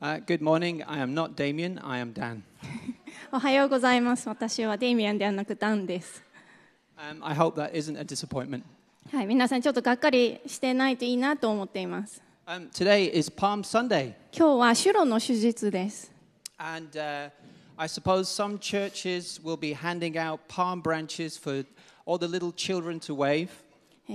Uh, good morning. I am not Damien, I am Dan. おはようございます。私はデイミアンではなくダンです。 Um, I hope that isn't a disappointment. はい、皆さんちょっとがっかりしてないといいなと思っています。 Um, today is Palm Sunday, 今日はシュロの手術です。 and uh, I suppose some churches will be handing out palm branches for all the little children to wave.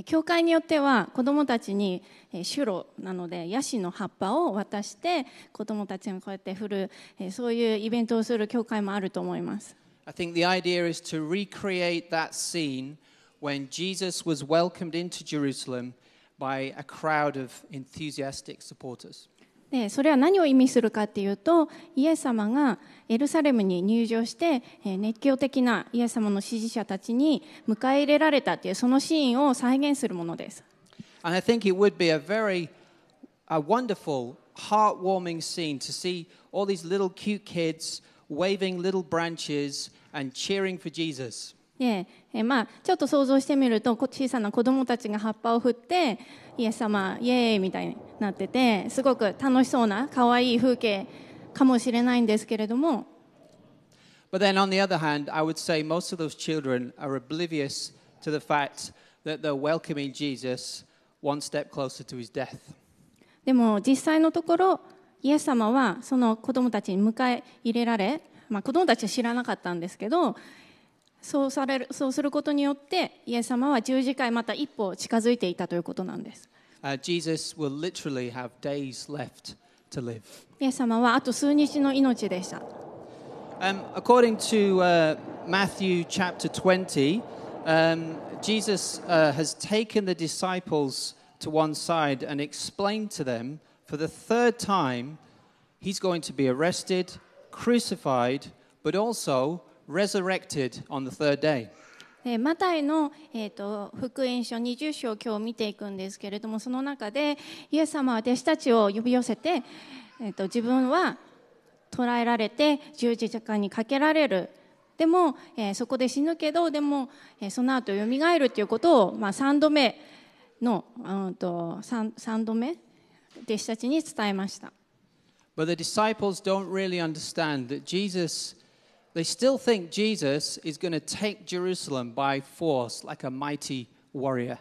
教会によっては子どもたちにシュロなのでヤシの葉っぱを渡して子どもたちにこうやって振るそういうイベントをする教会もあると思います。I think the idea is to recreate that scene when Jesus was welcomed into Jerusalem by a crowd of enthusiastic supporters. でそれは何を意味するかっていうとイエス様がエルサレムに入場してえー熱狂的なイエス様の支持者たちに迎え入れられたっていうそのシーンを再現するものです。And I think it would be a very a wonderful, heartwarming scene to see all these little cute kids waving little branches and cheering for Jesus. でえーまあ、ちょっと想像してみるとこ小さな子供たちが葉っぱを振ってイエス様イエーイみたいになっててすごく楽しそうな可愛い風景かもしれないんですけれども But then on the other hand, I would say most of those children are oblivious to the fact that they're welcoming Jesus one step closer to his death. でも実際のところイエス様はその子供たちに迎え入れられ、まあ、子供たちは知らなかったんですけどそうされるそうすることによってイエス様は十字架へまた一歩近づいていたということなんです。Uh, Jesus will literally have days left to live. イエス様はあと数日の命でした。Um, according to uh, Matthew chapter 20, um, Jesus uh, has taken the disciples to one side and explained to them for the third time he's going to be arrested, crucified, but also resurrected on the third day. でマタイの、えー、と福音書20章を今日見ていくんですけれどもその中でイエス様は弟子たちを呼び寄せて、えー、と自分は捕らえられて十字架にかけられるでも、えーそこで死ぬけどでも、えーその後よみがえるということを、まあ、3度目のうんと 3, 3度目弟子たちに伝えました。But the disciples don't really understand that Jesus, they still think Jesus is going to take Jerusalem by force like a mighty warrior.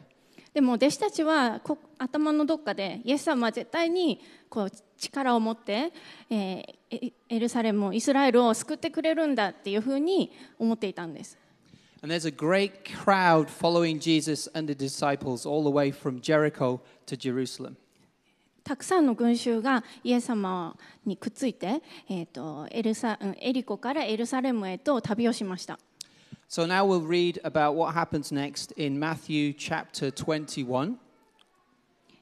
でも弟子たちはこ頭のどっかでイエス様は絶対にこう力を持って、えーエエルサレムをイスラエルを救ってくれるんだっていうふうに思っていたんです。 And there's a great crowd following Jesus and the disciples all the way from Jericho to Jerusalem. たくさんの群衆がイエス様にくっついて、えー、とエルサうんエリコからエルサレムへと旅をしました。So now we'll read about what happens next in Matthew chapter 21.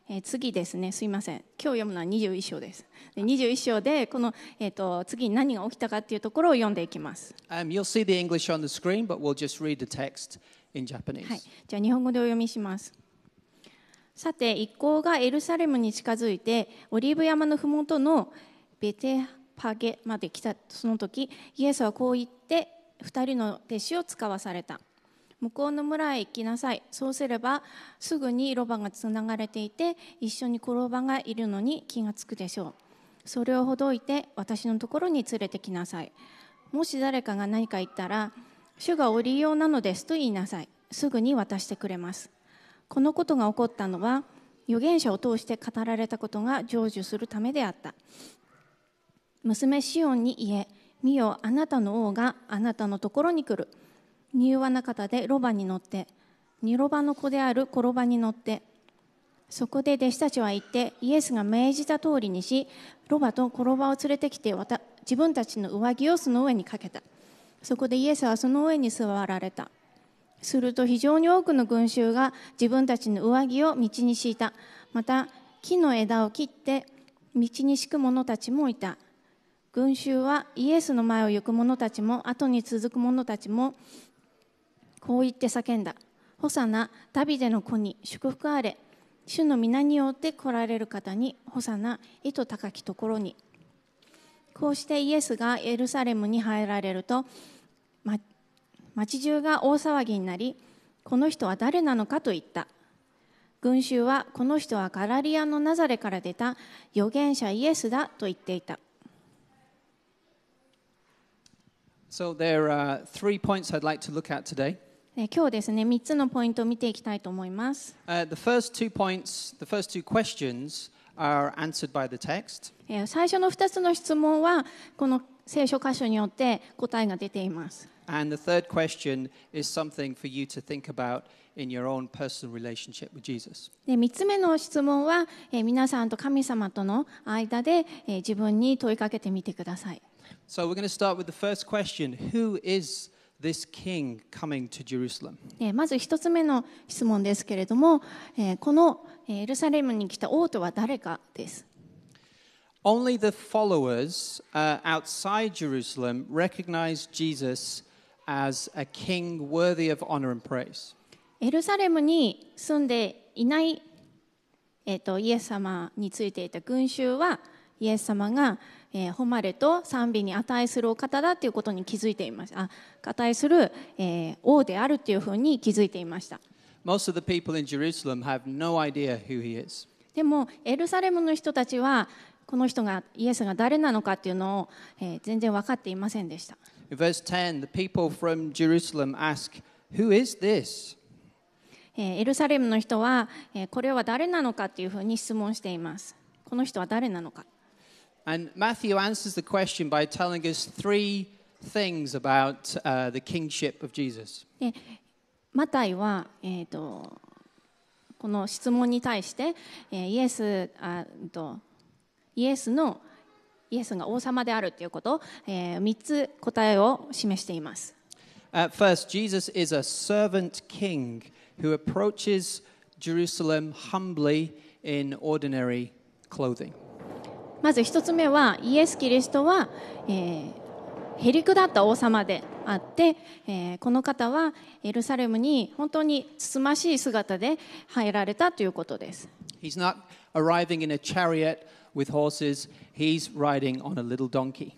えー次ですね、すいません。今日読むのは21章です。で21章でこの、えー、と次に何が起きたかっていうところを読んでいきます。Um, you'll see the English on the screen, but we'll just read the text in Japanese. はい、じゃあ日本語でお読みします。さて一行がエルサレムに近づいてオリーブ山のふもとのベテパゲまで来たその時イエスはこう言って二人の弟子を使わされた。向こうの村へ行きなさい。そうすればすぐにロバがつながれていて一緒に転ばがいるのに気がつくでしょう。それをほどいて私のところに連れてきなさい。もし誰かが何か言ったら主が降りようなのですと言いなさい。すぐに渡してくれます。このことが起こったのは預言者を通して語られたことが成就するためであった。娘シオンに言え見よあなたの王があなたのところに来る。柔和な方でロバに乗って二ロバの子である転ばに乗ってそこで弟子たちは言ってイエスが命じた通りにしロバと転ばを連れてきて自分たちの上着をその上にかけた。そこでイエスはその上に座られた。すると非常に多くの群衆が自分たちの上着を道に敷いた。また木の枝を切って道に敷く者たちもいた。群衆はイエスの前を行く者たちも後に続く者たちもこう言って叫んだ。ホサナダビデの子に祝福あれ。主の皆によって来られる方にホサナ意図高きところに。こうしてイエスがエルサレムに入られると、ま町中が大騒ぎになりこの人は誰なのかと言った群衆はこの人はガラリアのナザレから出た預言者イエスだと言っていた So there are three points I'd like to look at today. 今日ですね、3つのポイントを見ていきたいと思います。最初の2つの質問は、この聖書箇所によって答えが出ています。And the third question is something for you to think about in your own personal relationship with Jesus. で3つ目の質問は、えー皆さんと神様との間で、えー自分に問いかけてみてください So we're going to start with the first question Who is this king coming to Jerusalem? えーまず1つ目の質問ですけれども、えーこのえーエルサレムに来た王とは誰かです Only the followers uh, outside Jerusalem recognize Jesus as a king worthy of honor and praise. エルサレムに住んでいない、えー、とイエス様についていた群衆はイエス様が、えー誉れと賛美に値するお方だということに気づいていましたあ値する、えー王であるというふうに気づいていました Most of the people in Jerusalem have no idea who he is. でもエルサレムの人たちはこの人がイエスが誰なのかっていうのを、えー全然分かっていませんでした In verse 10, the people from Jerusalem ask, Who is this? えーエルサレムの人は、えーこれは誰なのかっていうふうに質問していますこの人は誰なのか And Matthew answers the question by telling us three things about uh, the kingship of Jesus. でマタイは、えー、とこの質問に対して、えーイエスあうんとイエスのイエスが王様であるということ、え3つ答えを示しています。At first, Jesus is a servant king who approaches Jerusalem humbly in ordinary clothing. まず一つ目はイエス・キリストは、えーへりくだった王様であって、えーこの方はエルサレムに本当につつましい姿で入られたということです。He's not arriving in a chariot with horses, he's riding on a little donkey.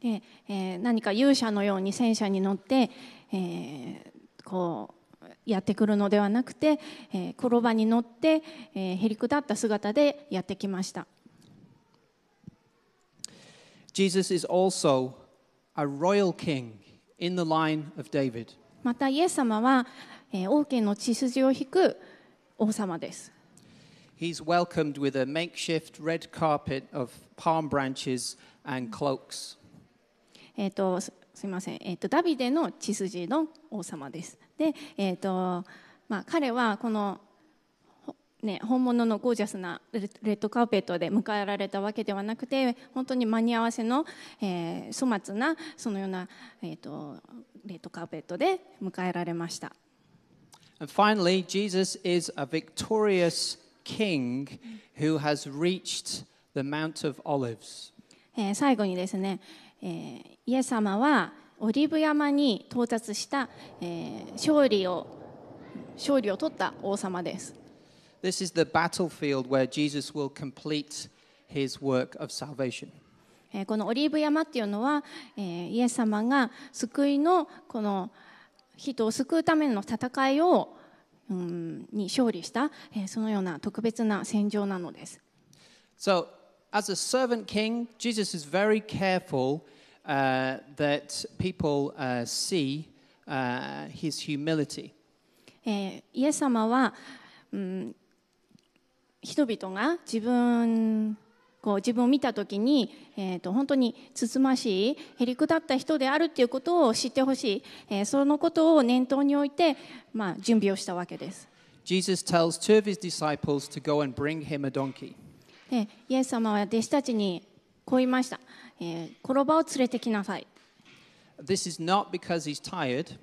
で、えー何か勇者のように戦車に乗って、えーこうやってくるのではなくて、えー転ばに乗って、えーへりくだった姿でやってきました。Jesus is also a royal king in the line of David. またイエス様は、えー王家の血筋を引く王様です。He's welcomed with a makeshift red carpet of palm branches and cloaks. えー、とすすみません、えー、とダビデの血筋の王様です。で、えーとまあ、彼はこの、ほね、本物のゴージャスなレレッドカーペットで迎えられたわけではなくて本当に間に合わせの、えー粗末なそのような、えー、とレッドカーペットで迎えられました。And finally, Jesus is a victorious king who has reached the Mount of Olives. えー最後にですね、えーイエス様はオリーブ山に到達した、えー勝利を勝利を取った王様です。This is the battlefield where Jesus will complete his work of salvation. えーこのオリーブ山っていうのは、えーイエス様が救いのこの人を救うための戦いを、うん、に勝利した、えーそのような特別な戦場なのです。So, as a servant king, Jesus is very careful uh, that people uh, see uh, his humility. えーイエス様は、うん、人々が自分こう自分を見た時に、えー、と本当につつましいへりくだった人であるっていうことを知ってほしい、えーそのことを念頭に置いて、まあ、準備をしたわけです。Jesus tells two of his disciples to go and bring him a donkey. でイエス様は弟子たちにこう言いました、えー、転ばを連れてきなさい、This is not because he's tired,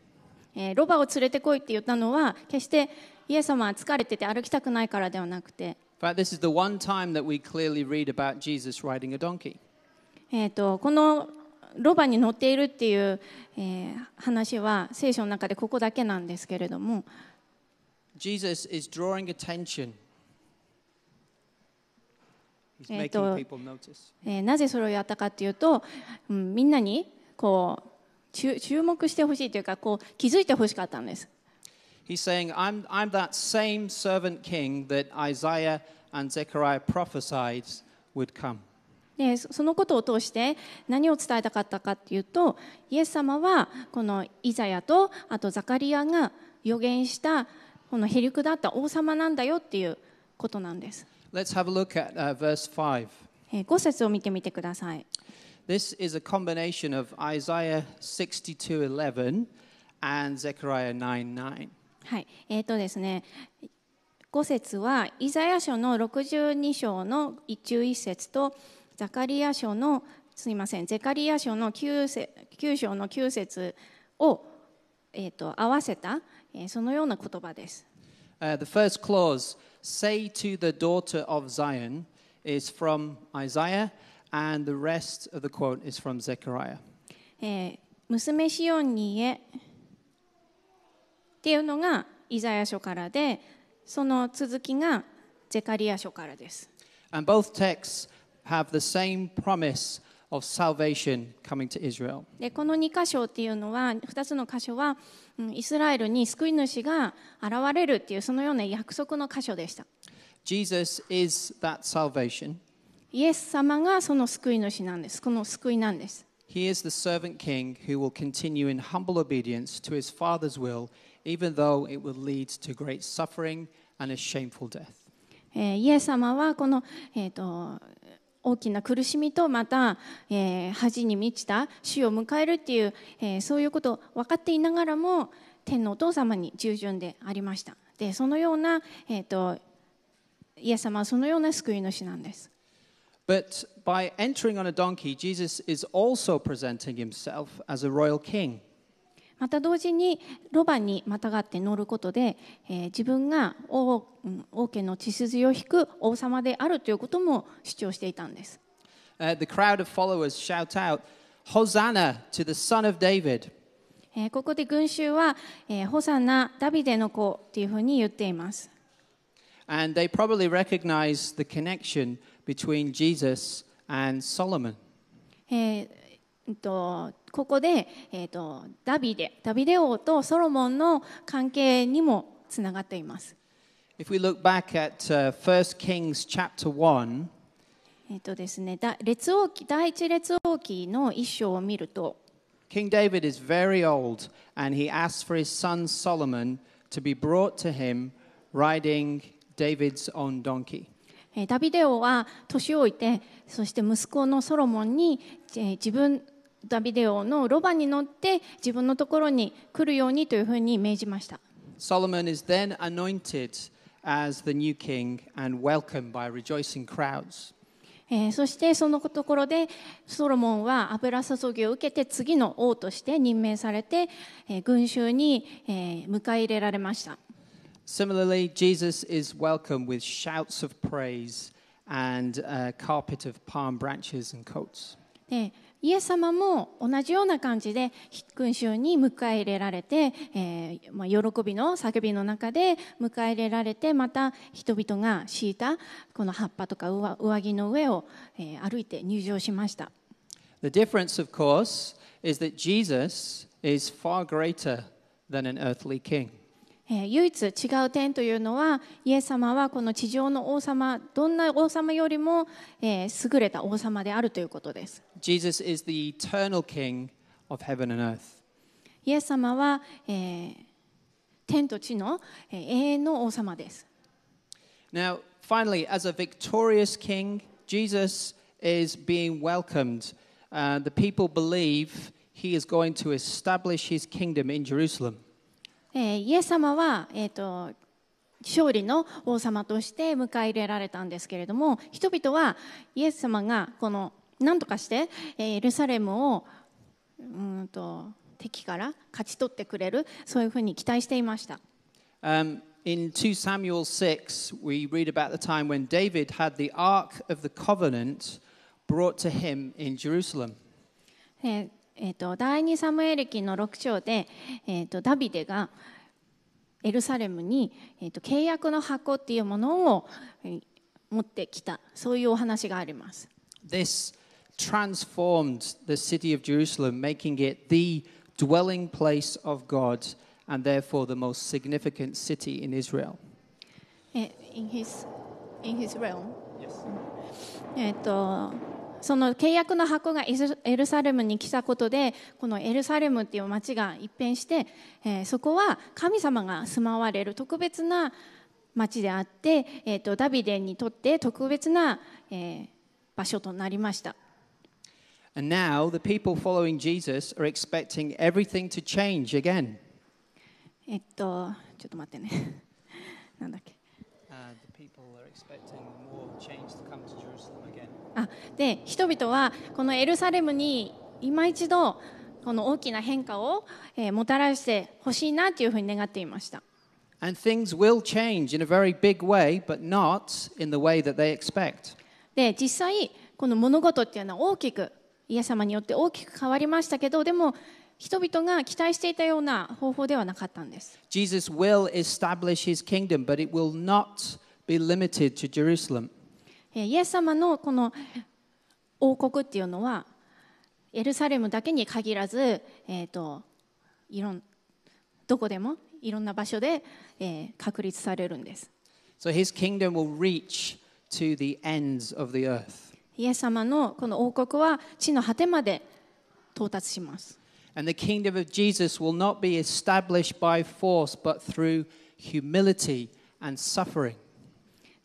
えーロバを連れてこいって言ったのは決してイエス様は疲れてて歩きたくないからではなくて fact, のロバに乗っているっていう、えー、話は聖書の中でここだけなんですけれども、ええ、なぜそれをやったかっていうと、みんなにこう注目してほしいというかこう気づいてほしかったんです。He's saying, I'm, I'm that same servant king that Isaiah and Zechariah prophesied would come. でそそのことを通して何を伝えたかったかっていうとイエス様はこのイザヤとあとザカリアが予言したこのへりくだった王様なんだよっていうことなんです。Let's have a look at uh, verse 5. えー5節を見てみてください。This is a combination of Isaiah 62:11 and Zechariah 9:9. はい、えーとですね、5節はイザヤ書の62章の一中一節とザカリア書のすみませんゼカリア書の 9, 節9章の9節を、えー、と合わせた、えーそのような言葉です。Uh, the first clause, say to the daughter of Zion, is from Isaiah, and the rest of the quote is from Zechariah. えー娘シオンに言えっていうのがイザヤ書からでその続きがゼカリア書からです。And both texts have the same promise of salvation coming to Israel. でこの2箇所っていうのは2つの箇所は、うんイスラエルに救い主が現れるっていうそのような約束の箇所でした。Jesus is that salvation. イエス様がその救い主なんです。この救いなんです。He is the servant king who will continue in humble obedience to his Father's will, even though it will lead to great suffering and a shameful death. えーイエス様はこの、えー、と大きな苦しみとまた、えー恥に満ちた死を迎えるっていう、えーそういうことを分かっていながらも天のお父様に従順でありましたでそのような、えー、とイエス様はそのような救い主なんです But by entering on a donkey, Jesus is also presenting himself as a royal king. また同時にロバにまたがって乗ることで、えー自分が王うん王家の血筋を引く王様であるということも主張していたんです Uh, the crowd of followers shout out, Hosanna to the Son of David. えーここで群衆は、えーホサナ、ダビデの子っていうふうに言っています。And they probably recognize the connection between Jesus and Solomon. えーうんとここで、えーとダビデ、ダビデ王とソロモンの関係にもつながっています。If we look back at uh, 1 Kings chapter 1, えーとですね、だ列王記第一列王記の一章を見ると、King David is very old, and he asks for his son Solomon to be brought to him riding David's own donkey. えーダビデ王は年老いて、そして息子のソロモンに、えー自分、ダビデ王のロバに乗って自分のところに来るようにというふうに命じました。Solomon is then anointed as the new king and welcomed by rejoicing crowds. えーそしてそのところでソロモンは油注ぎを受けて次の王として任命されて、えー群衆に、えー迎え入れられました。Similarly, Jesus is welcomed with shouts of praise and a carpet of palm branches and coats. でイエス様も同じような感じで群衆に迎え入れられて、えーまあ、喜びの叫びの中で迎え入れられてまた人々が敷いたこの葉っぱとか上上着の上を、えー歩いて入場しました。The difference, of course, is that Jesus is far greater than an earthly king. えー唯一違う点というのはイエス様はこの地上の王様どんな王様よりも、えー優れた王様であるということです Jesus is the eternal king of heaven and earth. イエス様は、えー天と地の、えー永遠の王様です Now, finally, as a victorious king, Jesus is being welcomed. Uh, the people believe he is going to establish his kingdom in Jerusalem. えーイエス様は、えー、と勝利の王様として迎え入れられたんですけれども人々はイエス様がこの 何とかして、えーエルサレムをうーんと敵から勝ち取ってくれるそういうふうに期待していました。Um, in 2 Samuel 6, we read about the time when David had the Ark of the Covenant brought to him in Jerusalem. えーえーと第2サムエル記の6章で、えー、とダビデがエルサレムに、えー、と契約の箱っていうものを、えー持ってきたそういうお話があります。This transformed the city of Jerusalem, making it the dwelling place of God and therefore the most significant city in Israel. え in his, in his realm えっとその契約の箱がエルサレムに来たことでこのエルサレムっていう町が一変して、えーそこは神様が住まわれる特別な町であって、えー、とダビデにとって特別な、えー場所となりました。And now the people following Jesus are expecting everything to change again. えっとちょっと待ってねなんだっけ Uh, the people are expecting more change to come to Jerusalem again. あで人々はこのエルサレムに今一度この大きな変化を、えーもたらしてほしいなというふうに願っていました。And things will change in a very big way, but not in the way that they expect. で実際この物事っていうのは大きくイエス様によって大きく変わりましたけどでも人々が期待していたような方法ではなかったんです。Jesus will establish his kingdom, but it will not be limited to Jerusalem. えーイエス様のこの王国っていうのはエルサレムだけに限らず、えー、といろんどこでもいろんな場所で、えー確立されるんです。So his kingdom will reach to the ends of the earth. イエス様のこの王国は地の果てまで到達します。And the kingdom of Jesus will not be established by force, but through humility and suffering.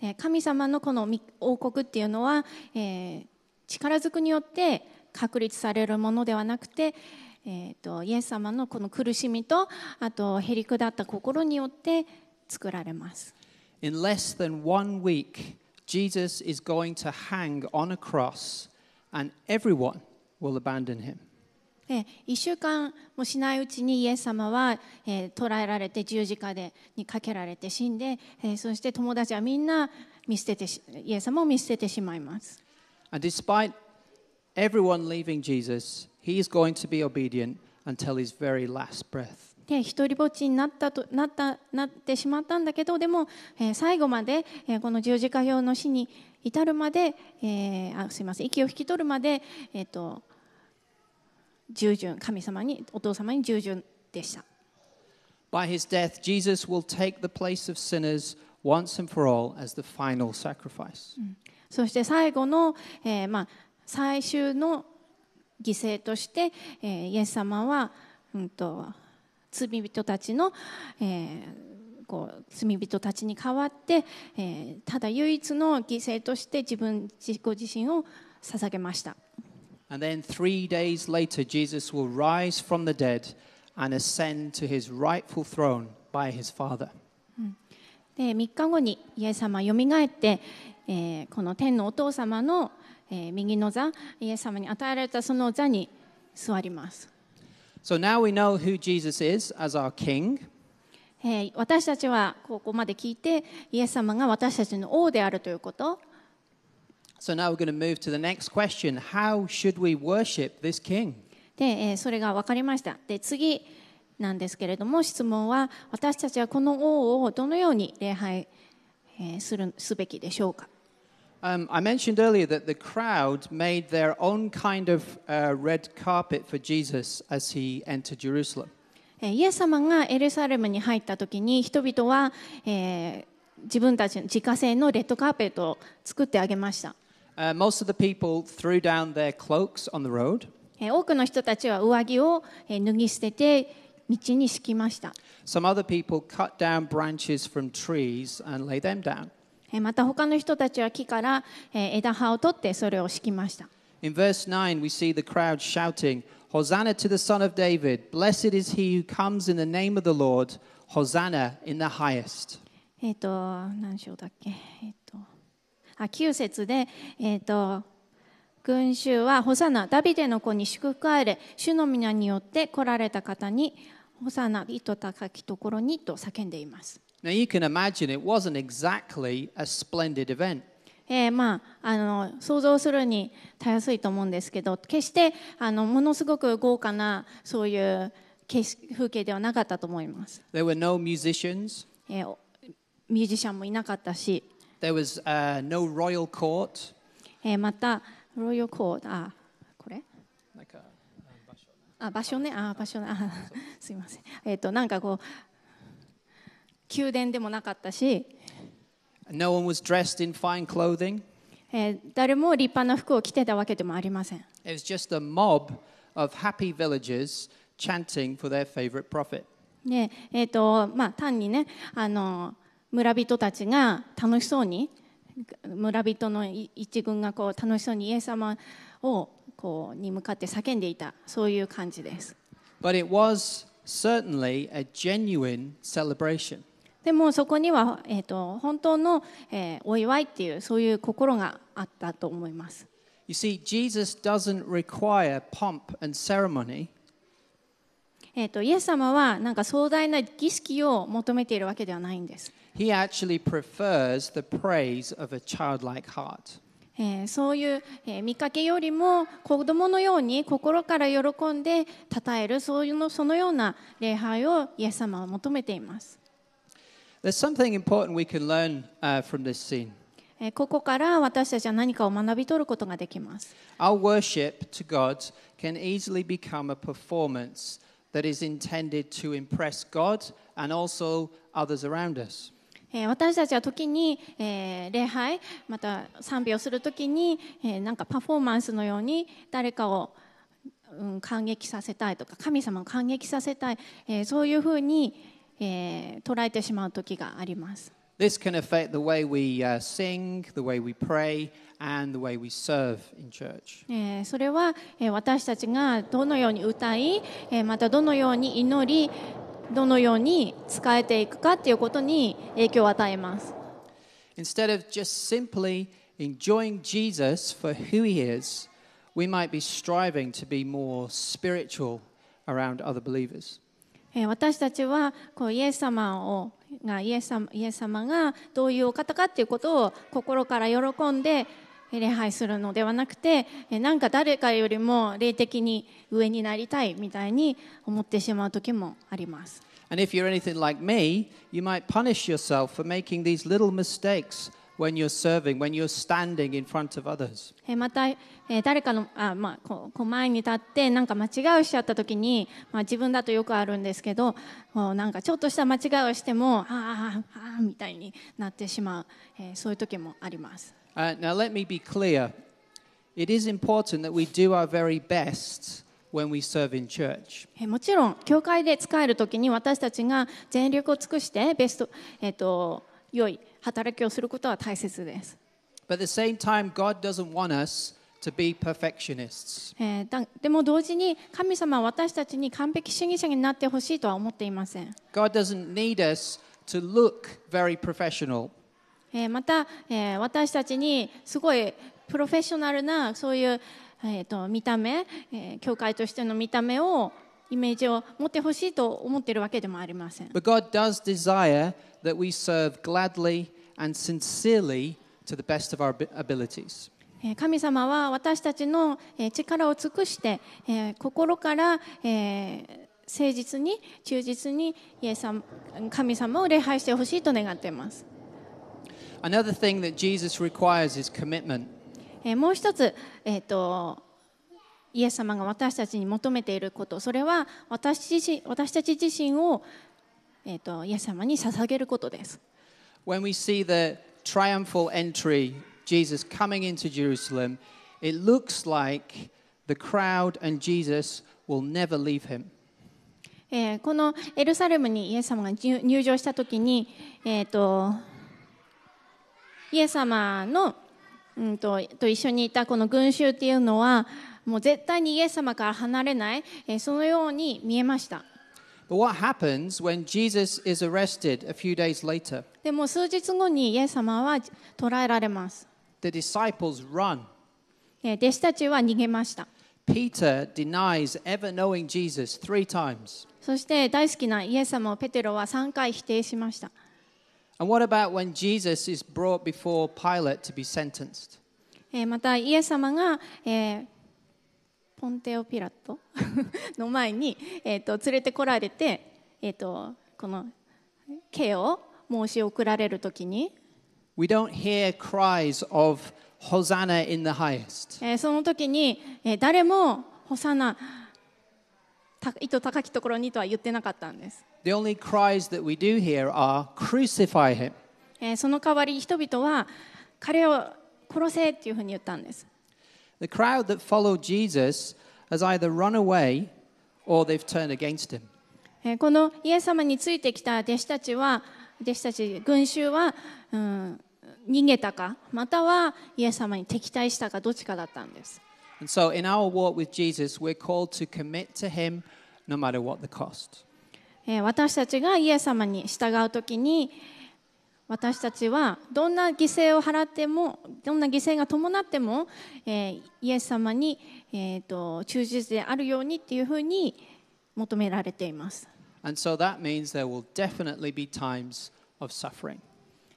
で神様のこのみ王国っていうのは、えー力ずくによって確立されるものではなくて、えー、とイエス様のこの苦しみとあとへりくだった心によって作られます。In less than one week, Jesus is going to hang on a cross, and everyone will abandon him. で1週間もしないうちにイエス様は、えー捕らえられて十字架でにかけられて死んで、えーそして友達はみんな見捨ててしイエス様を見捨ててしまいます。 And despite everyone leaving Jesus, he is going to be obedient until his very last breath. で一人ぼっちになったとなったなってしまったんだけどでも、えー最後まで、えーこの十字架用の死に至るまで、えーあすいません息を引き取るまで、えー、と従順神様にお父様に従順でした。By his death, Jesus will take the place of sinners once and for all as the final sacrifice. そして最後の、えーまあ、最終の犠牲として、えーイエス様は、うん、と罪人たちの、えーこう罪人たちに代わって、えーただ唯一の犠牲として自分自己自身を捧げました。And then three days later, Jesus will rise from the dead and ascend to his rightful throne by his Father. で3日後にイエス様はよみがえって、えーこの天のお父様の、えー右の座イエス様に与えられたその座に座ります。So now we know who Jesus is as our King. えー私たちはここまで聞いてイエス様が私たちの王であるということ So now we're going to move to the next question How should we worship this King? で、えーそれが分かりましたで次なんですけれども質問は私たちはこの王をどのように礼拝、えーするすべきでしょうか Um, I mentioned earlier that the crowd made their own kind of uh, red carpet for Jesus as he entered Jerusalem. イエス様がエルサレムに入った時に人々は、えー、自分たちの自家製のレッドカーペットを作ってあげました。Uh, most of the people threw down their cloaks on the road. 多くの人たちは上着を脱ぎ捨てて道に敷きました。Some other people cut down branches from trees and lay them down. えーまた他の人たちは木から、えー枝葉を取ってそれを敷きました In verse 9, we see the crowd shouting, Hosanna to the Son of David! Blessed is he who comes in the name of the Lord! Hosanna in the highest. えっ、と何章だっけえっ、とあ9節でえっ、と群衆はホサナダビデの子に祝福あれ主の皆によって来られた方にホサナ糸高きところにと叫んでいます Now you can imagine it wasn't exactly a splendid event. えーまあ、あの想像するにたやすいと思うんですけど決してあのものすごく豪華なそういう景色風景ではなかったと思います、There were no musicians, えーミュージシャンもいなかったし、there was uh, no royal court. えーまたロイヤルコードあこれ？Like a, あ場所ね。あ場所ね。あ すいません。えっ、となんかこう宮殿でもなかったし、no、one was 誰も立派な服を着てたわけでもありません。単にねあの村人たちが楽しそうに村人の一軍がこう楽しそうにイエス様をこうに向かって叫んでいたそういう感じです。But it was certainly a genuine celebration. でもそこには、えー、と本当の、えーお祝いっていうそういう心があったと思います。You see, Jesus doesn't require pomp and ceremony. えー、とイエス様はなんか壮大な儀式を求めているわけではないんです。He actually prefers the praise of a childlike heart. えーそういう、えー見かけよりも子供のように心から喜んで称えるそういうのそのような礼拝をイエス様は求めています。There's something important we can learn uh, from this scene. えーここから私たちは何かを学び取ることができます。Our worship to God can easily become a performance that is intended to impress God and also others around us. えー私たちは時に、えー礼拝また賛美をする時に、えーなんかパフォーマンスのように誰かを、うん、感激させたいとか神様を感激させたい、えーそういうふうに、えー捉えてしまう時があります。This can affect the way we uh, sing, the way we pray, and the way we serve in church. えーそれは、えー私たちがどのように歌い、えーまたどのように祈りどのように使えていくかということに影響を与えます。Instead of just simply enjoying Jesus for who he is, we might be striving to be more spiritual around other believers. 私たちはこうイエス様をがイエス様イエス様がどういうお方かということを心から喜んで礼拝するのではなくてなんか誰かよりも霊的に上になりたいみたいに思ってしまう時もあります。And if you're anything like me, you might punish yourself for making these little mistakes when you're serving, when you're standing in front of others. えーまた、えー誰かのあ、まあ、こう前に立ってなんか間違いをしちゃった時に、まあ、自分だとよくあるんですけどこうなんかちょっとした間違いをしてもああああみたいになってしまう、えーそういう時もあります。Uh, now, let me be clear. It is important that we do our very best when we serve in church. えーもちろん教会で使える時に私たちが全力を尽くしてベスト、えー、と良い働きをすることは大切です。But at the same time, God doesn't want us to be perfectionists. えーだでも同時に神様は私たちに完璧主義者になってほしいとは思っていません。God doesn't need us to look very professional. えーまた、えー私たちにすごいプロフェッショナルなそういう、えー、と見た目、えー教会としての見た目をイメージを持ってほしいと思っているわけでもありません。But God does desire that we serve gladly and sincerely to the best of our abi- abilities. えー神様は私たちのえー力を尽くして、えー心から、えー誠実に忠実にイエス様神様を礼拝してほしいと願っています。Another thing that Jesus requires is commitment. えーもう一つ、えー、とイエス様が私たちに求めていることそれは私自身私たち自身を、えー、とイエス様に捧げることです。When we see the triumphal entry, Jesus coming into Jerusalem, it looks like the crowd and Jesus will never leave him. えーこのエルサレムにイエス様が入場した時に、えー、とイエス様の、うん、とと一緒にいたこの群衆っていうのはもう絶対にイエス様から離れない、えーそのように見えました。But what happens when Jesus is arrested a few days later? でも数日後にイエス様は捕らえられます。 The disciples run. えー弟子たちは逃げました。 Peter denies ever knowing Jesus three times. そして大好きなイエス様をペテロは3回否定しました。 And what about when Jesus is brought before Pilate to be sentenced? えーまたイエス様が、えー ポンテオ・ピラット の前に、えー、と連れてこられて、えー、とこの刑を申し送られる時に、We don't hear cries of Hosanna in the highest. えーその時に、えー誰も「ホサナた糸高きところに」とは言ってなかったんです。The only cries that we do hear are crucify him. えーその代わり人々は彼を殺せっていうふうに言ったんです The crowd that followed Jesus has either run away or they've turned against him. えーこのイエス様についてきた弟子たちは弟子たち群衆は、うん、逃げたかまたはイエス様に敵対したかどっちかだったんです And so, in our walk with Jesus, we're called to commit to him no matter what the cost. えー私たちがイエス様に従うときに私たちはどんな犠牲を払ってもどんな犠牲が伴っても、えーイエス様に、えー、と忠実であるようにっていうふうに求められています、And so that means there will definitely be times of suffering.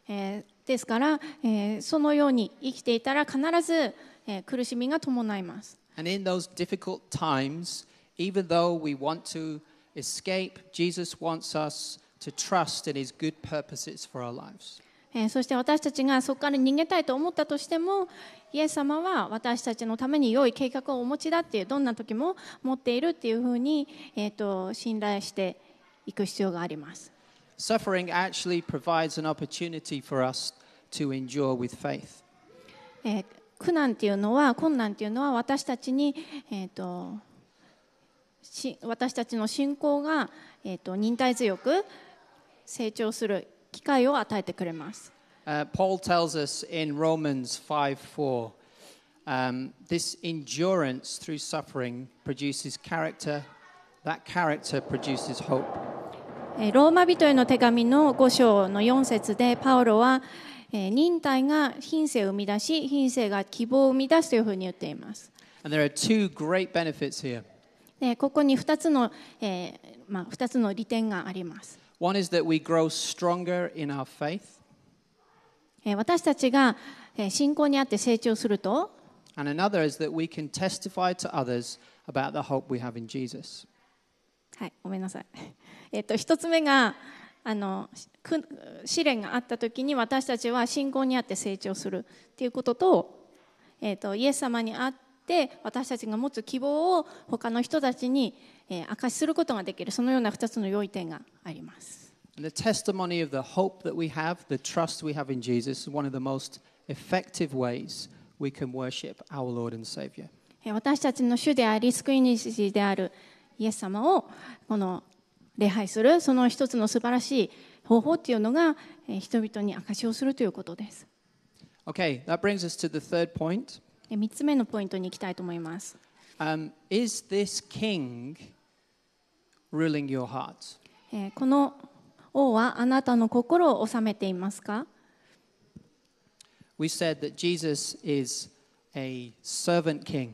えーですから、えーそのように生きていたら必ず、えー苦しみが伴います And in those difficult times, even though we want to escape, Jesus wants us to trust in his good purposes for our lives. えーそして私たちがそこから逃げたいと思ったとしてもイエス様は私たちのために良い計画をお持ちだっていうどんな時も持っているっていうふうに、えー、と信頼していく必要があります、Suffering actually provides an opportunity for us to endure with faith. えー苦難っていうのは困難っていうのは私たちに、えー、とし私たちの信仰が、えー、と忍耐強く成長する機会を与えてくれます、Uh, Paul tells us in Romans 5 4 um, this endurance through suffering produces character, that character produces hope. えーローマ人への手紙の5章の4節でパウロは、えー忍耐が品性を生み出し品性が希望を生み出すというふうに言っています And there are two great benefits here. でここに2つの、えーまあ、2つの利点があります、One is that we grow stronger in our faith, えー私たちが、えー信仰にあって成長すると and another is that we can testify to others about the hope we have in Jesus. はいごめんなさい、えっと1つ目があのく試練があった時に私たちは信仰にあって成長するっていうことと,、えっとイエス様にあって私たちが持つ希望を他の人たちに、えー証しすることができるそのような2つの良い点があります。The testimony of the hope that we have, the trust we have in Jesus, is one of the most effective ways we can worship our Lord and Savior. えー私たちの主であり救い主であるイエス様をこの礼拝するその一つの素晴らしい方法っていうのが、えー人々に証しをするということです。Okay, that brings us to the third point. え3つ目のポイントに行きたいと思います。Um, is this king ruling your heart? えーこの王はあなたの心を治めていますか？We said that Jesus is a servant king.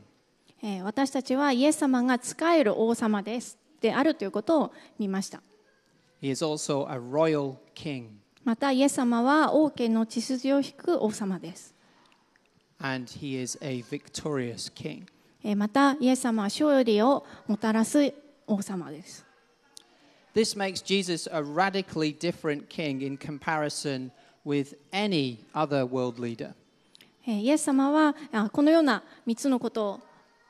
えー私たちはイエス様が仕える王様ですであるということを見ました。He is also a royal king. またイエス様は王家の血筋を引く王様です。And he is a victorious king. えーまたイエス様は勝利をもたらす王様です。This makes Jesus a radically different king in comparison with any other world leader. えーイエス様はあこのような3つのこと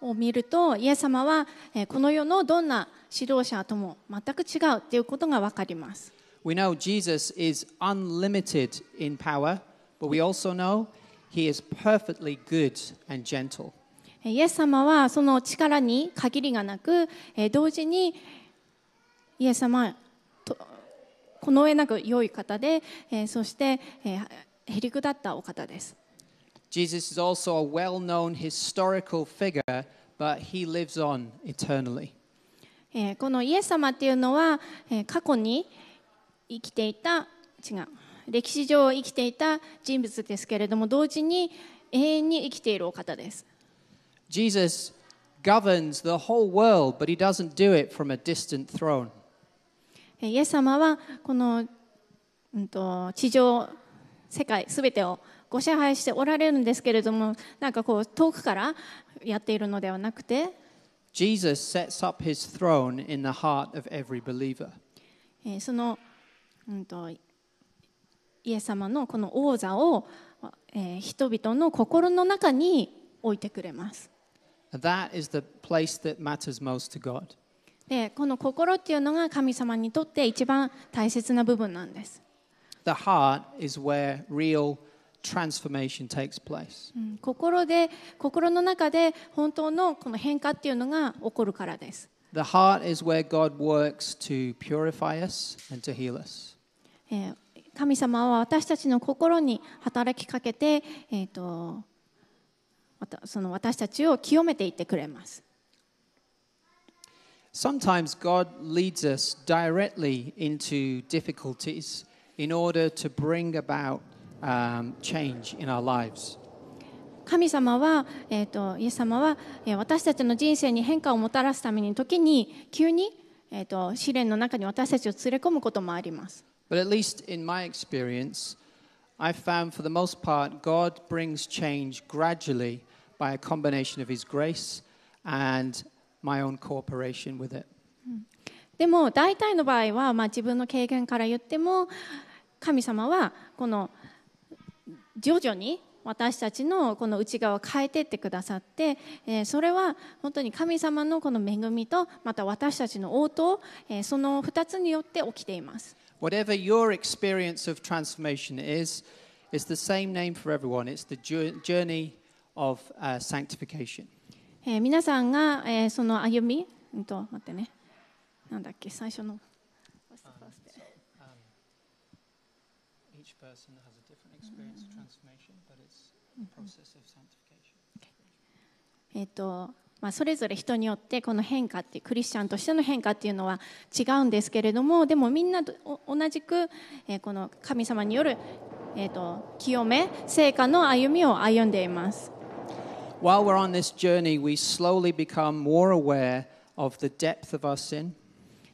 を見るとイエス様はえーこの世のどんな指導者とも全く違うということが分かります。We know Jesus is unlimited in power, but we also know he is perfectly good and gentle. えーイエス様はその力に限りがなく、えー同時にイエス様この上なく良い方で、えーそして、えーへりくだったお方です。Jesus is also a well known historical figure, but he lives on eternally. えーこのイエス様っていうのは、えー過去に生きていた違う歴史上生きていた人物ですけれども同時に永遠に生きているお方です。Jesus governs the whole world, but he doesn't do it from a distant throne. えーイエス様はこの、うん、と地上世界すべてをご支配しておられるんですけれどもなんかこう遠くからやっているのではなくて、Jesus sets up his throne in the heart of every believer. えーその、うん、とイエス様のこの王座を、えー人々の心の中に置いてくれます。That is the place that matters most to God. でこの心っていうのが神様にとって一番大切な部分なんです。The heart is where real transformation takes place. うん心で心の中で本当のこの変化っていうのが起こるからです The heart is where God works to purify us and to heal us. えー神様は私たちの心に働きかけて、えー、とその私たちを清めていってくれます Sometimes God leads us directly into difficulties in order to bring about um, change in our lives. 神様は、えー、とイエス様は、えー私たちの人生に変化をもたらすために時に急に、えー、と試練の中に私たちを連れ込むこともあります But at least in my experience, I found for the most part, God brings change gradually by a combination of His grace and my own cooperation with it. でも大体の場合は、まあ、自分の経験から言っても神様はこの徐々に私たちのこの内側を変えていってくださって、えーそれは本当に神様のこの恵みとまた私たちの応答、えーその2つによって起きています。Whatever your experience of transformation is, it's the same name for everyone. It's the jour- journey of uh, sanctification. えー皆さんが、えーその歩み、うんと待ってね、なんだっけ最初の Each person has a different experience of transformation, but it's a process of sanctification. えっと まあ、それぞれ人によってこの変化ってクリスチャンとしての変化っていうのは違うんですけれどもでもみんな同じく、えーこの神様による、えー、と清め成果の歩みを歩んでいます、While we're on this journey, we slowly become more aware of the depth of our sin.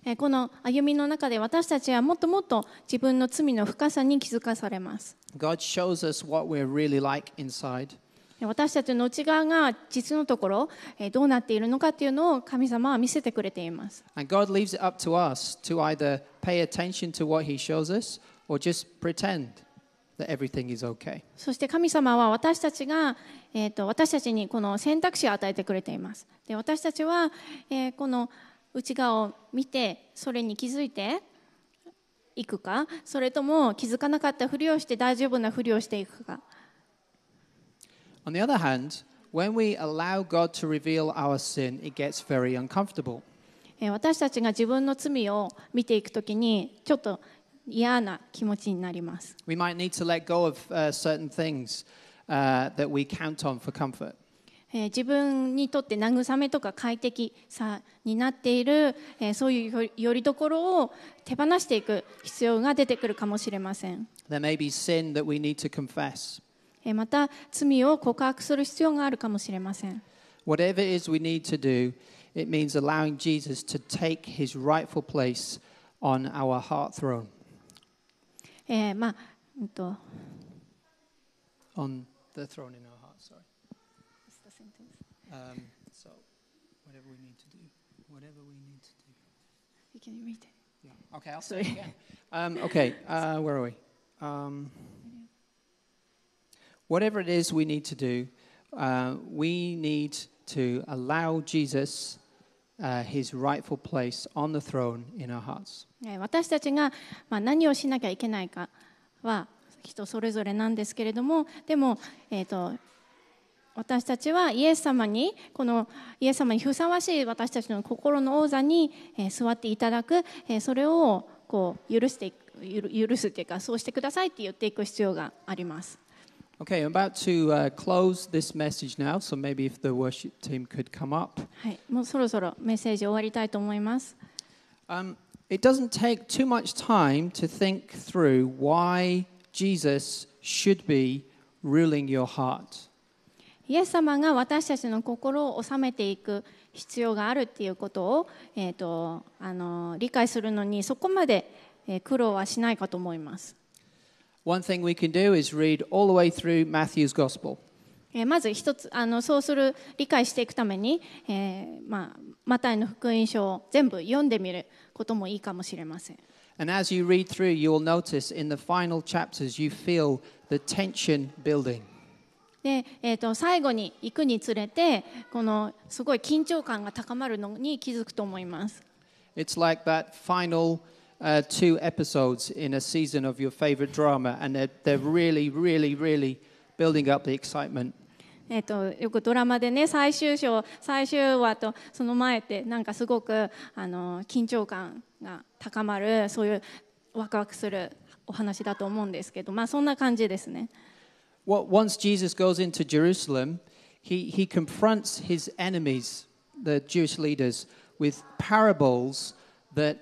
えーこの歩みの中で私たちはもっともっと自分の罪の深さに気づかされます God shows us what we're really like inside. えー私たちの内側が実のところ、えーどうなっているのかっていうのを神様は見せてくれています And God leaves it up to us to either pay attention to what He shows us or just pretend that everything is okay. そして神様は私たちが、えー、と私たちにこの選択肢を与えてくれています。で私たちは、えーこの内側を見てそれに気づいていくかそれとも気づかなかったふりをして大丈夫なふりをしていくか On the other hand, when we allow God to reveal our sin, it gets very uncomfortable. 私たちが自分の罪を見ていくときに、ちょっと嫌な気持ちになります。We might need to let go of、uh, certain things、uh, that we count on for comfort. 自分にとって慰めとか快適さになっているそういうよりどころを手放していく必要が出てくるかもしれません。There may be sin that we need to confess. えーまた罪を告白する必要があるかもしれません。Whatever it is we need to do, it means allowing Jesus to take his rightful place on our heart throne, えーまあうんと on the throne in our heart, sorry. Um, so, whatever we need to do, whatever we need to do. Yeah. Okay, I'll say it again. Um, okay, uh, where are we? Um, whatever it is we need to do, uh, we need to allow Jesus uh, his rightful place on the throne in our hearts. 私たちが、まあ、何をしなきゃいけないかは人それぞれなんですけれどもでも、えー、と私たちはイエス様にこのイエス様にふさわしい私たちの心の王座に、えー座っていただく、えーそれをこう許していく許許すっていうかそうしてくださいって言っていく必要があります。Okay, I'm about to uh, close this message now, so maybe if the worship team could come up. はい、もうそろそろメッセージ終わりたいと思います。Um, it doesn't take too much time to think through why Jesus should be ruling your heart. イエス様が私たちの心を収めていく必要があるっていうことを、えー、とあの理解するのにそこまで、えー苦労はしないかと思います。まず一つあのそうする理解していくために、えーまあ、マタイの福音書を全部読んでみることもいいかもしれません。で、えー、と最後に行くにつれてこのすごい緊張感が高まるのに気づくと思います。It's like that final、uh, two episodes in a season of your favorite drama, and they're, they're really, really, really building up the excitement. えっとよくドラマでね最終章最終話とその前ってなんかすごくあの緊張感が高まるそういうワクワクするお話だと思うんですけどまあそんな感じですね。 What, once Jesus goes into Jerusalem, he, he confronts his enemies, the Jewish leaders, with parables that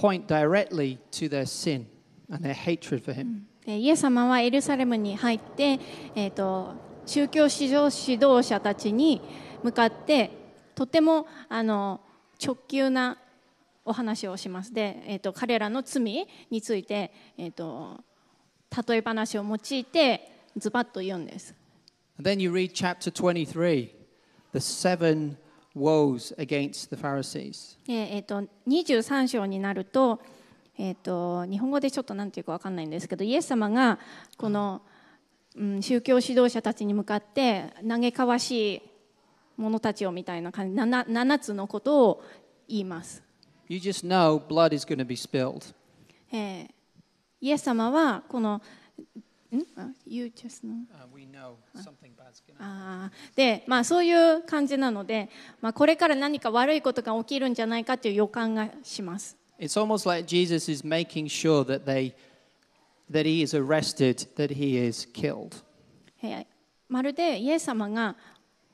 point directly to their sin and their hatred for him. でイエス様はエルサレムに入って、えー、と宗教指導指導者たちに向かってとてもあの直球なお話をしますで、えー、と彼らの罪について、えー、と例え話を用いてズバッと言うんです。And then you read chapter 23, the seven woes against the Pharisees. でえー、と23章になると,、えー、と日本語でちょっと何ていうか分かんないんですけどイエス様がこの、うん、宗教指導者たちに向かって嘆かわしい者たちをみたいな感じ 7, 7つのことを言います、You just know blood is going to be spilled. えーイエス様はこの You just know Uh, で、まあ、そういう感じなので、まあ、これから何か悪いことが起きるんじゃないかという予感がします。It's almost like Jesus is making sure that they that he is arrested, that he is killed. えーまるでイエス様が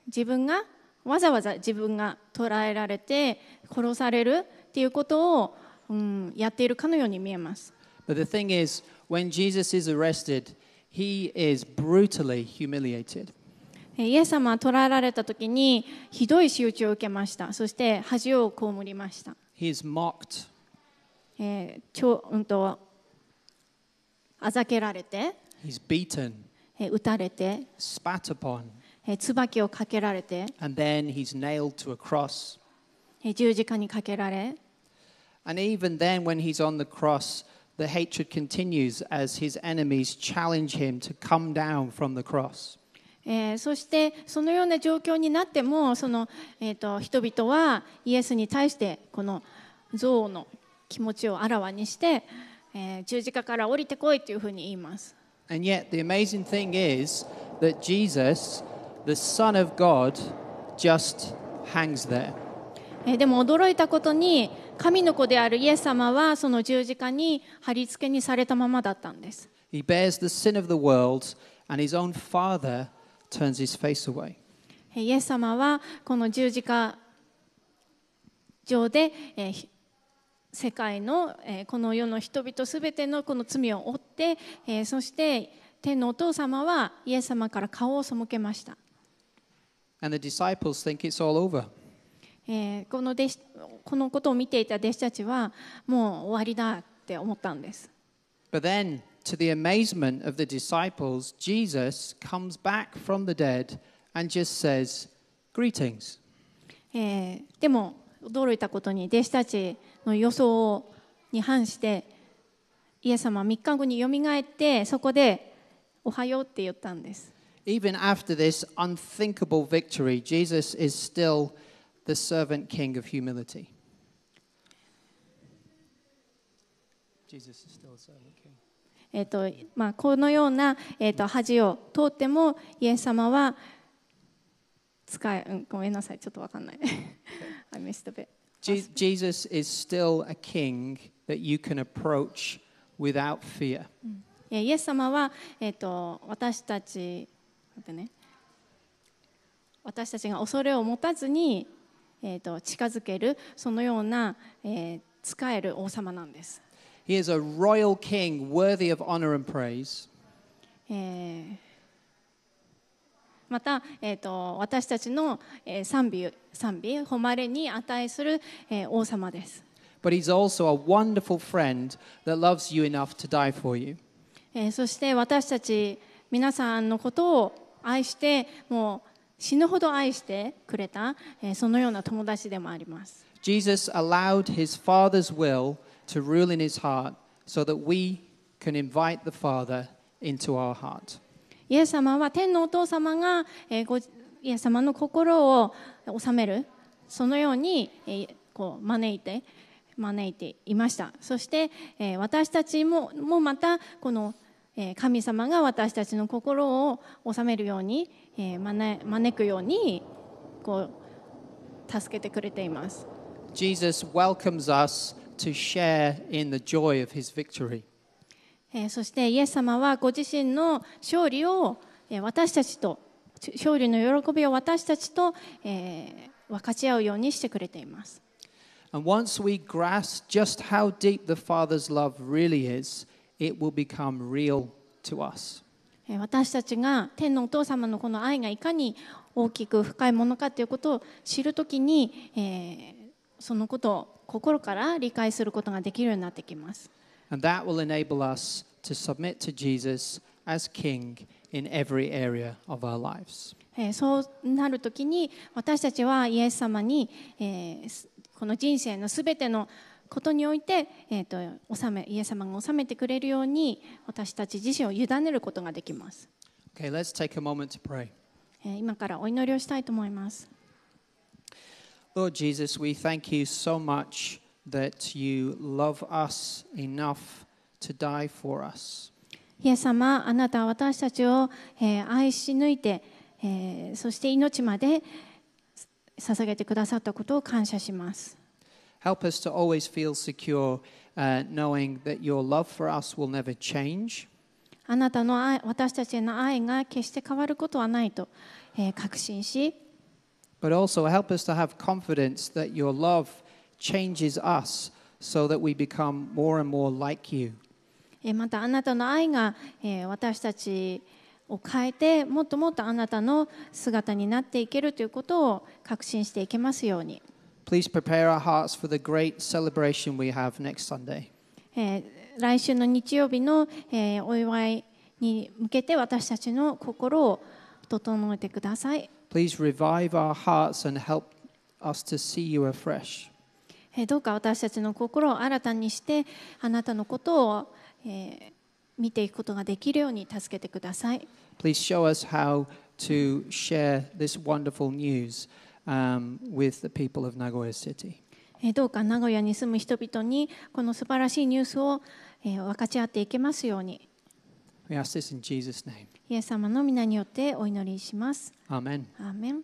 自分がわざわざ自分が捕らえられて殺されるっていうことを、うん、やっているかのように見えます。But the thing is, when Jesus is arrested, he is brutally humiliated. えーイエス様は捕らえられた時にひどい仕打ちを受けました。そして恥を被りました。 He is mocked. えーちょうんとあざけられて、 He's beaten, えー撃たれて、 spat upon, えー椿をかけられて、 and then he's nailed to a cross. えー十字架にかけられ、 And even then, when he's on the cross, the hatred continues as his enemies challenge him to come down from the cross. えーそしてそのような状況になってもその、えー、と人々はイエスに対してこの憎悪の気持ちをあらわにして、えー十字架から降りてこいというふうに言います。 And yet, the amazing thing is that Jesus, the Son of God, just hangs there. えーでも驚いたことに神の子であるイエス様はその十字架に貼り付けにされたままだったんです。He bears the sin of the world, and his own Father turns his face away. えーイエス様はこの十字架上で、えーひ世界の、えーこの世の人々すべてのこの罪を負って、えーそして天のお父様はイエス様から顔を背けました、And the disciples think it's all over. えーこの弟子このことを見ていた弟子たちはもう終わりだって思ったんです But then, to the amazement of the disciples, Jesus comes back from the dead and just says, Greetings. えーでも驚いたことに弟子たちの予想に反してイエス様は3日後によみがえってそこで「おはよう」って言ったんです Even after this unthinkable victory, Jesus is still the servant king of humility. Jesus is still a servant king. えーとまあ、このような、えー、と恥を通ってもイエス様は使え、うん、ごめんなさいちょっとわかんない I missed a bit Je- Jesus is still a king that you can approach without fear. えーイエス様は、えー、と私たち待ってね私たちが恐れを持たずに、えー、と近づけるそのような、えー使える王様なんです、He is a royal king worthy of honor and praise. えーまた、えー、と私たちの、えー賛美賛美誉れに値する、えー王様です But he's also a wonderful friend that loves you enough to die for you. えーそして私たち皆さんのことを愛してもう死ぬほど愛してくれた、えーそのような友達でもあります Jesus allowed his Father's will to rule in his heart so that we can invite the Father into our heart. イエス様は天のお父様が、えーごイエス様の心を治めるそのように、えーこう招いて招いていましたそして、えー私たちももまたこの、えー神様が私たちの心を収めるように、えー招招くようにこう助けてくれています Jesus welcomes us to share in the joy of his victory. えーそしてイエス様はご自身の勝利をえー私たちと勝利の喜びを私たちと、えー分かち合うようにしてくれています。And once we grasp just how deep the Father's love really is, it will become real to us. えー私たちが天のお父様のこの愛がいかに大きく深いものかということを知るときに、えーそのことを心から理解することができるようになってきます。And that will enable us to submit to Jesus as King in every area of our lives. えーそうなるときに私たちはイエス様に、えーすこの人生のすべてのことにおいて、えー、と収めイエス様が収めてくれるように私たち自身を委ねることができます、Okay, let's take a moment to pray. えー今からお祈りをしたいと思います Lord Jesus, we thank you so much that you love us enough to die for us. イエス様あなたは私たちを、えー愛し抜いて、えーそして命まで捧げてくださったことを感謝します Help us to always feel secure, uh, knowing that your love for us will never change. あなたの愛私たちへの愛が決して変わることはないと、えー確信し But also help us to have confidence that your love changes us so that we become more and more like you. えーまたあなたの愛が、えー私たちを変えてもっともっとあなたの姿になっていけるということを確信していけますように、Please prepare our hearts for the great celebration we have next Sunday. えー来週の日曜日の、えーお祝いに向けて私たちの心を整えてください、Please revive our hearts and help us to see you afresh. えーどうか私たちの心を新たにしてあなたのことを、えー見ていくことができるように助けてください Please show us how to share this wonderful news um, with the people of Nagoya City. えーどうか名古屋に住む人々にこの素晴らしいニュースを、えー分かち合っていけますように We ask this in Jesus' name. イエス様の皆によってお祈りします。Amen. アーメン